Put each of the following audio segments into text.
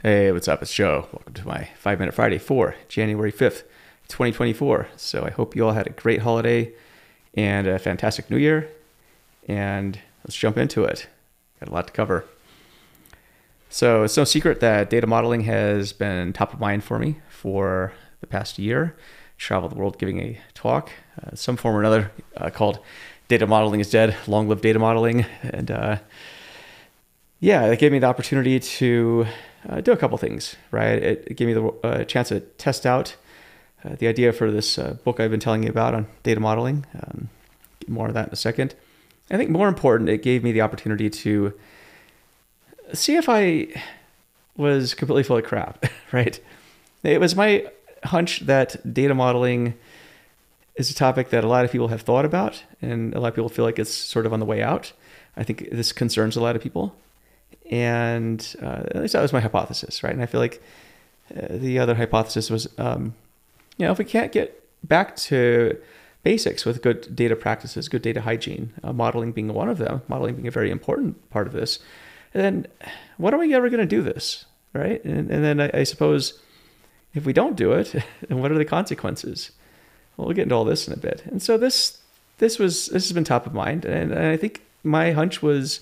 Hey, what's up? It's Joe. Welcome to my Five Minute Friday for January 5th, 2024. So I hope you all had a great holiday and a fantastic new year. And let's jump into it. Got a lot to cover. So it's no secret that data modeling has been top of mind for me for the past year. Traveled the world giving a talk, uh, some form or another, uh, called Data Modeling is Dead, Long Live Data Modeling. And uh, yeah, it gave me the opportunity to uh, do a couple things, right? It, gave me the uh, chance to test out uh, the idea for this uh, book I've been telling you about on data modeling. Um, more of that in a second. I think more important, it gave me the opportunity to see if I was completely full of crap, right? It was my hunch that data modeling is a topic that a lot of people have thought about, and a lot of people feel like it's sort of on the way out. I think this concerns a lot of people and uh, at least that was my hypothesis, right? And I feel like uh, the other hypothesis was, um, you know, if we can't get back to basics with good data practices, good data hygiene, uh, modeling being one of them, modeling being a very important part of this, then what are we ever going to do this, right? And, and then I, I, suppose if we don't do it, then what are the consequences? Well, we'll get into all this in a bit. And so this this was this has been top of mind, and, and I think my hunch was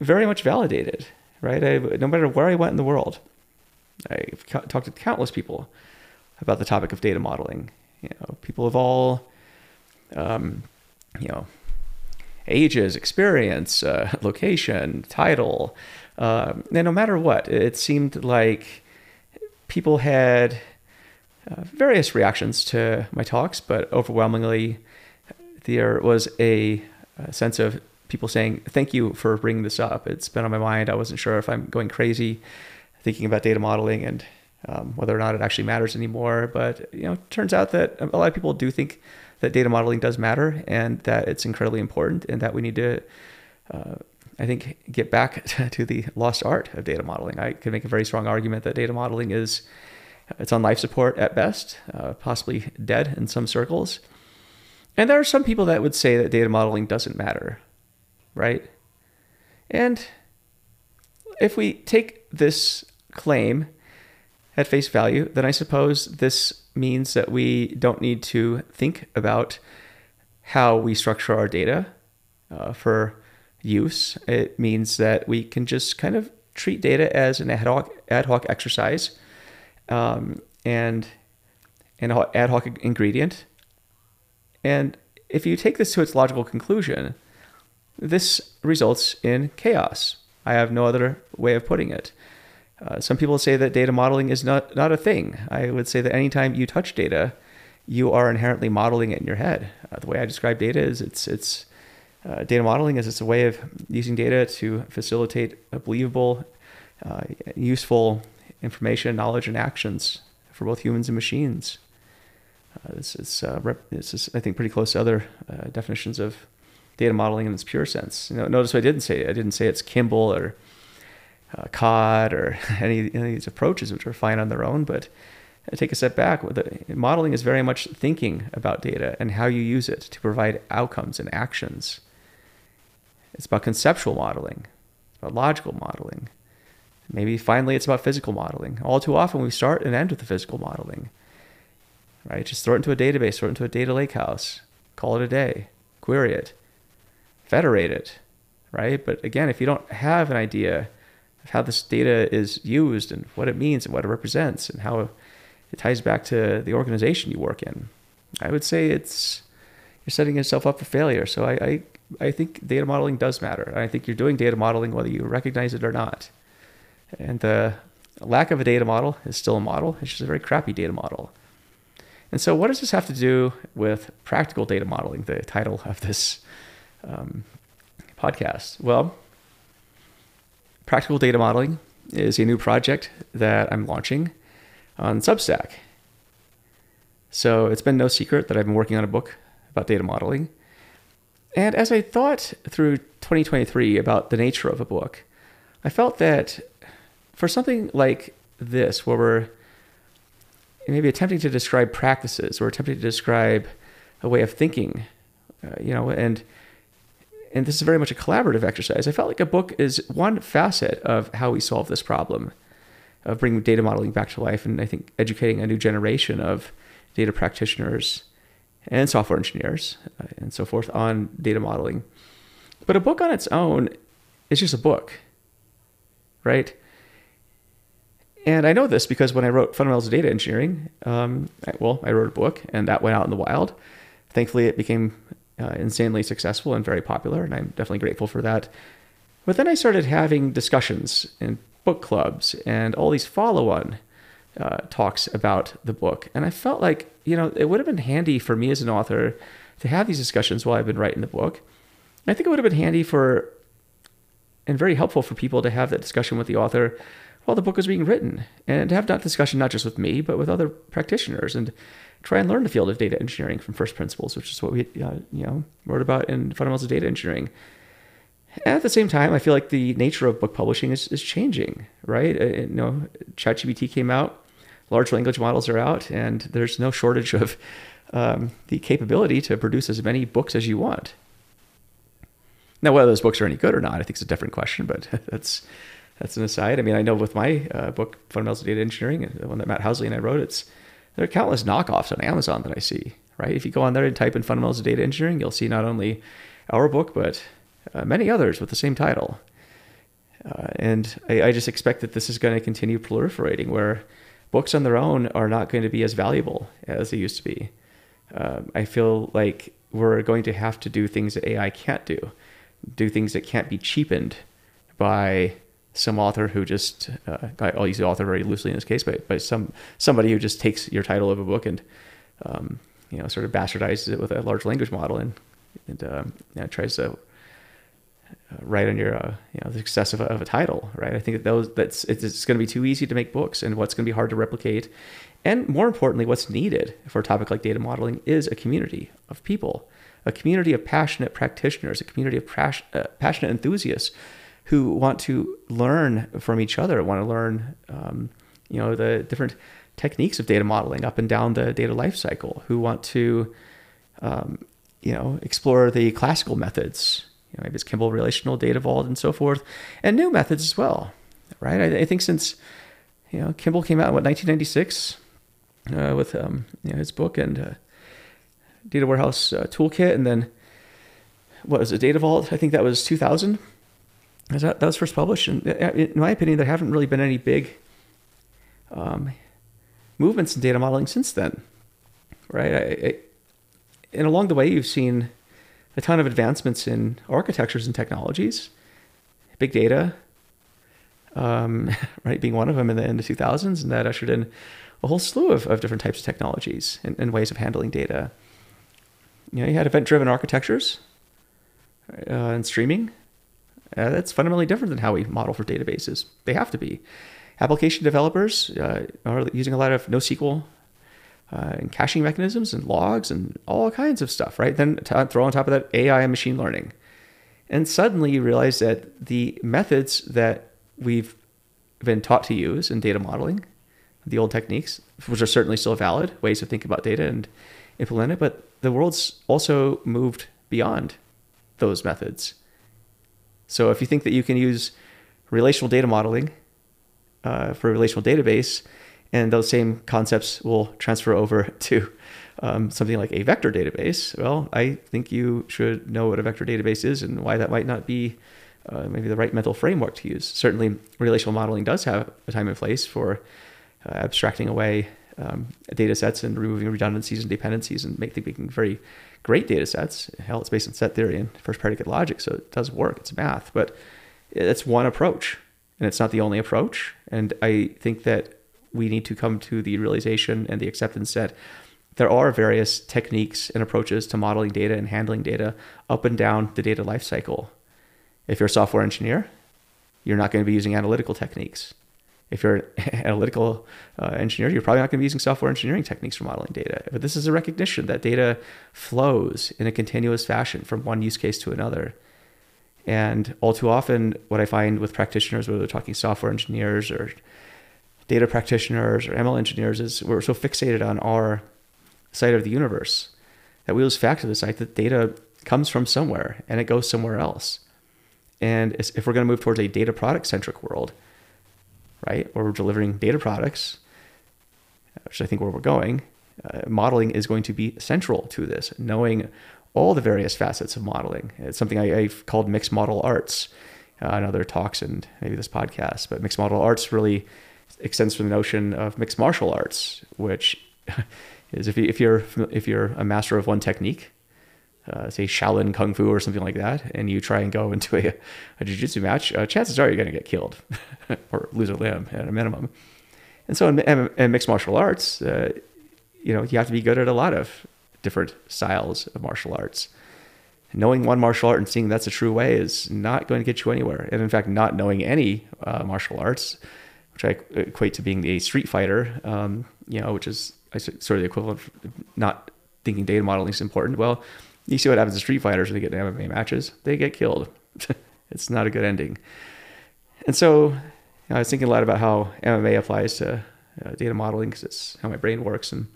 very much validated, right? I, no matter where I went in the world, I've talked to countless people about the topic of data modeling. You know, people of all, um, you know, ages, experience, uh, location, title, um, and no matter what, it seemed like people had uh, various reactions to my talks, but overwhelmingly, there was a, a sense of people saying, thank you for bringing this up. It's been on my mind. I wasn't sure if I'm going crazy thinking about data modeling and um, whether or not it actually matters anymore. But, you know, it turns out that a lot of people do think that data modeling does matter and that it's incredibly important and that we need to, uh, I think, get back to the lost art of data modeling. I could make a very strong argument that data modeling is, it's on life support at best, uh, possibly dead in some circles. And there are some people that would say that data modeling doesn't matter right? And if we take this claim at face value, then I suppose this means that we don't need to think about how we structure our data uh, for use. It means that we can just kind of treat data as an ad hoc, ad hoc exercise um, and an ad hoc ingredient. And if you take this to its logical conclusion, this results in chaos. I have no other way of putting it. Uh, some people say that data modeling is not, not a thing. I would say that anytime you touch data, you are inherently modeling it in your head. Uh, the way I describe data is it's, it's uh, data modeling is it's a way of using data to facilitate a believable, uh, useful information, knowledge, and actions for both humans and machines. Uh, this is, uh, rep- this is, I think, pretty close to other definitions of data modeling in its pure sense. You know, notice I didn't say. I didn't say it's Kimball or uh, Codd or any, any, of these approaches, which are fine on their own. But I take a step back. Modeling is very much thinking about data and how you use it to provide outcomes and actions. It's about conceptual modeling, it's about logical modeling. Maybe finally it's about physical modeling. All too often we start and end with the physical modeling. Right? Just throw it into a database, throw it into a data lakehouse, call it a day, query it federate it, right? But again, if you don't have an idea of how this data is used and what it means and what it represents and how it ties back to the organization you work in, I would say it's you're setting yourself up for failure. So I, I, I think data modeling does matter. I think you're doing data modeling whether you recognize it or not. And the lack of a data model is still a model. It's just a very crappy data model. And so, what does this have to do with practical data modeling? The title of this um, podcast? Well, Practical Data Modeling is a new project that I'm launching on Substack. So it's been no secret that I've been working on a book about data modeling. And as I thought through 2023 about the nature of a book, I felt that for something like this, where we're maybe attempting to describe practices or attempting to describe a way of thinking, uh, you know, and and this is very much a collaborative exercise. I felt like a book is one facet of how we solve this problem. of bringing data modeling back to life, and I think educating a new generation of data practitioners and software engineers uh, and so forth on data modeling. But a book on its own is just a book, right? And I know this because when I wrote Fundamentals of Data Engineering, um, I, well, I wrote a book and that went out in the wild. Thankfully, it became uh, insanely successful and very popular, and I'm definitely grateful for that. But then I started having discussions in book clubs and all these follow on uh, talks about the book. And I felt like, you know, it would have been handy for me as an author to have these discussions while I've been writing the book. I think it would have been handy for and very helpful for people to have that discussion with the author while the book was being written and have that discussion not just with me, but with other practitioners and try and learn the field of data engineering from first principles, which is what we uh, you know wrote about in Fundamentals of Data Engineering. At the same time, I feel like the nature of book publishing is, is changing, right? Uh, you know, ChatGPT came out, large language models are out, and there's no shortage of um, the capability to produce as many books as you want. Now, whether those books are any good or not, I think is a different question, but that's that's an aside. I mean, I know with my uh, book, Fundamentals of Data Engineering, the one that Matt Housley and I wrote, it's there are countless knockoffs on Amazon that I see. Right? If you go on there and type in Fundamentals of Data Engineering, you'll see not only our book but uh, many others with the same title. Uh, and I, I, just expect that this is going to continue proliferating, where books on their own are not going to be as valuable as they used to be. Uh, I feel like we're going to have to do things that AI can't do, do things that can't be cheapened by some author who just uh, I'll use the author very loosely in this case, but but some somebody who just takes your title of a book and um, you know sort of bastardizes it with a large language model and and um, you know, tries to uh, write on your uh, you know the success of a, of a title, right? I think that those that's it's, it's going to be too easy to make books, and what's going to be hard to replicate, and more importantly, what's needed for a topic like data modeling is a community of people, a community of passionate practitioners, a community of uh, passionate enthusiasts who want to learn from each other, want to learn, um, you know, the different techniques of data modeling up and down the data lifecycle, who want to, um, you know, explore the classical methods, you know, maybe it's Kimball Relational, Data Vault, and so forth, and new methods as well, right? I, I think since, you know, Kimball came out in what 1996 uh, with um, you know, his book and uh, Data Warehouse uh, Toolkit, and then what was it, Data Vault? I think that was 2000 that, was first published. And in my opinion, there haven't really been any big um, movements in data modeling since then, right? I, I, and along the way, you've seen a ton of advancements in architectures and technologies, big data, um, right, being one of them in the, end of 2000s, and that ushered in a whole slew of, of different types of technologies and, and ways of handling data. You know, you had event-driven architectures uh, and streaming, uh, that's fundamentally different than how we model for databases. They have to be. Application developers uh, are using a lot of NoSQL uh, and caching mechanisms and logs and all kinds of stuff, right? Then t- throw on top of that AI and machine learning. And suddenly you realize that the methods that we've been taught to use in data modeling, the old techniques, which are certainly still valid ways to think about data and implement it, but the world's also moved beyond those methods. So if you think that you can use relational data modeling uh, for a relational database, and those same concepts will transfer over to um, something like a vector database, well, I think you should know what a vector database is and why that might not be uh, maybe the right mental framework to use. Certainly, relational modeling does have a time and place for uh, abstracting away um, data sets and removing redundancies and dependencies and make, making very great data sets. Hell, it's based on set theory and first predicate logic, so it does work. It's math, but it's one approach, and it's not the only approach. And I think that we need to come to the realization and the acceptance that there are various techniques and approaches to modeling data and handling data up and down the data lifecycle. If you're a software engineer, you're not going to be using analytical techniques if you're an analytical uh, engineer, you're probably not going to be using software engineering techniques for modeling data. But this is a recognition that data flows in a continuous fashion from one use case to another. And all too often, what I find with practitioners, whether they're talking software engineers or data practitioners or ML engineers, is we're so fixated on our side of the universe that we lose fact of the sight that data comes from somewhere and it goes somewhere else. And if we're going to move towards a data product centric world, right? Or we're delivering data products, which I think where we're going. Uh, modeling is going to be central to this, knowing all the various facets of modeling. It's something I, have called mixed model arts uh, in other talks and maybe this podcast. But mixed model arts really extends from the notion of mixed martial arts, which is if, you, if you're if you're a master of one technique, uh, say Shaolin Kung Fu or something like that, and you try and go into a, a jiu-jitsu match, uh, chances are you're going to get killed or lose a limb at a minimum. And so in, in mixed martial arts, uh, you know, you have to be good at a lot of different styles of martial arts. Knowing one martial art and seeing that's a true way is not going to get you anywhere. And in fact, not knowing any uh, martial arts, which I equate to being a street fighter, um, you know, which is sort of the equivalent of not thinking data modeling is important. Well, you see what happens to street fighters when they get in MMA matches. They get killed. it's not a good ending. And so you know, I was thinking a lot about how MMA applies to uh, data modeling because it's how my brain works. And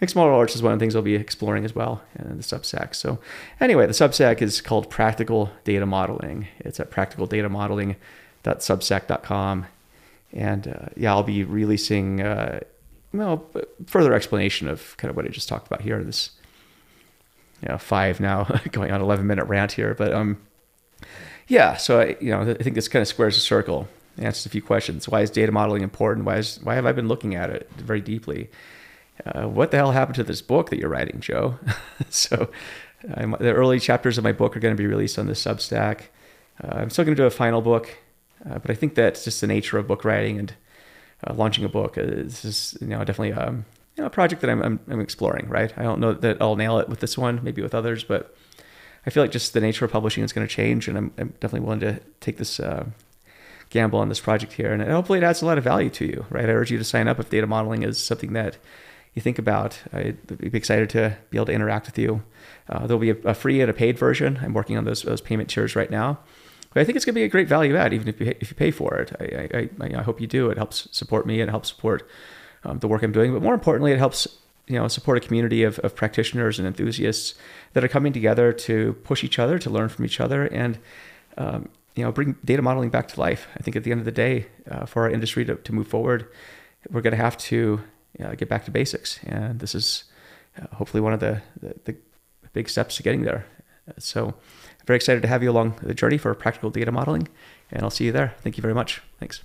mixed model arts is one of the things I'll be exploring as well in the Substack. So anyway, the Substack is called Practical Data Modeling. It's at practicaldatamodeling.substack.com. And uh, yeah, I'll be releasing uh, well, further explanation of kind of what I just talked about here. This you know, five now going on 11 minute rant here. But um, yeah, so I, you know, I think this kind of squares a circle, answers a few questions. Why is data modeling important? Why is, why have I been looking at it very deeply? Uh, what the hell happened to this book that you're writing, Joe? so I'm, the early chapters of my book are going to be released on the Substack. Uh, I'm still going to do a final book, uh, but I think that's just the nature of book writing and uh, launching a book. This is you know definitely um, you know, a project that I'm, I'm, I'm exploring, right? I don't know that I'll nail it with this one, maybe with others, but I feel like just the nature of publishing is going to change, and I'm, I'm, definitely willing to take this uh, gamble on this project here, and hopefully it adds a lot of value to you, right? I urge you to sign up if data modeling is something that you think about. I'd be excited to be able to interact with you. Uh, there'll be a, a, free and a paid version. I'm working on those, those payment tiers right now. But I think it's going to be a great value add, even if you, if you pay for it. I, I, I hope you do. It helps support me. It helps support um, the work I'm doing. But more importantly, it helps you know support a community of, of practitioners and enthusiasts that are coming together to push each other, to learn from each other, and um, you know bring data modeling back to life. I think at the end of the day, uh, for our industry to, to move forward, we're going to have to uh, get back to basics, and this is uh, hopefully one of the, the, the big steps to getting there. So, very excited to have you along the journey for practical data modeling, and I'll see you there. Thank you very much. Thanks.